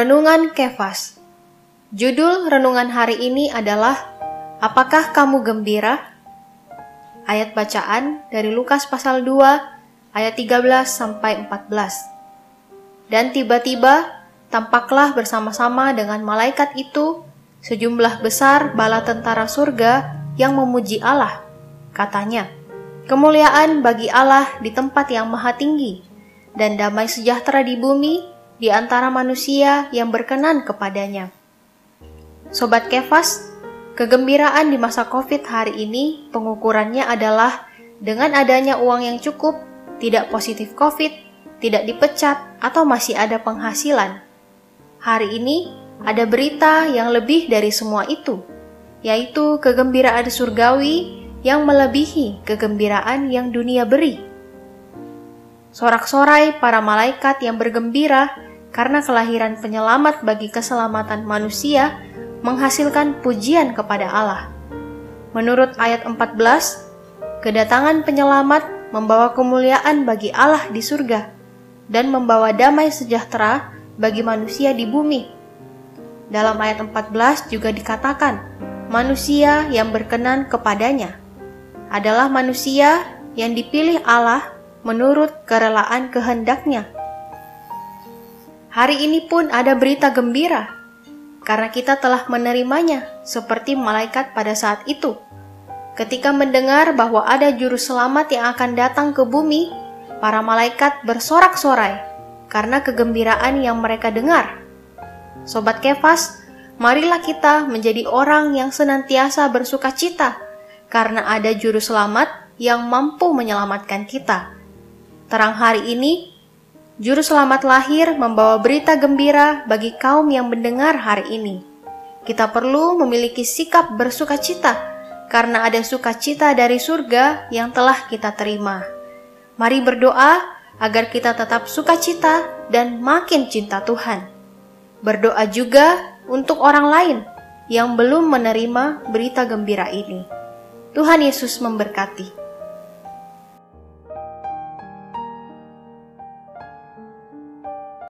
Renungan Kefas Judul renungan hari ini adalah Apakah kamu gembira? Ayat bacaan dari Lukas pasal 2 ayat 13 sampai 14. Dan tiba-tiba tampaklah bersama-sama dengan malaikat itu sejumlah besar bala tentara surga yang memuji Allah. Katanya, kemuliaan bagi Allah di tempat yang maha tinggi dan damai sejahtera di bumi di antara manusia yang berkenan kepadanya. Sobat Kefas, kegembiraan di masa COVID hari ini pengukurannya adalah dengan adanya uang yang cukup, tidak positif COVID, tidak dipecat, atau masih ada penghasilan. Hari ini ada berita yang lebih dari semua itu, yaitu kegembiraan surgawi yang melebihi kegembiraan yang dunia beri. Sorak-sorai para malaikat yang bergembira karena kelahiran penyelamat bagi keselamatan manusia menghasilkan pujian kepada Allah. Menurut ayat 14, kedatangan penyelamat membawa kemuliaan bagi Allah di surga dan membawa damai sejahtera bagi manusia di bumi. Dalam ayat 14 juga dikatakan, manusia yang berkenan kepadanya adalah manusia yang dipilih Allah menurut kerelaan kehendaknya Hari ini pun ada berita gembira, karena kita telah menerimanya seperti malaikat pada saat itu. Ketika mendengar bahwa ada juru selamat yang akan datang ke bumi, para malaikat bersorak-sorai karena kegembiraan yang mereka dengar. Sobat Kefas, marilah kita menjadi orang yang senantiasa bersuka cita karena ada juru selamat yang mampu menyelamatkan kita. Terang hari ini, Juru selamat lahir membawa berita gembira bagi kaum yang mendengar hari ini. Kita perlu memiliki sikap bersuka cita karena ada sukacita dari surga yang telah kita terima. Mari berdoa agar kita tetap sukacita dan makin cinta Tuhan. Berdoa juga untuk orang lain yang belum menerima berita gembira ini. Tuhan Yesus memberkati.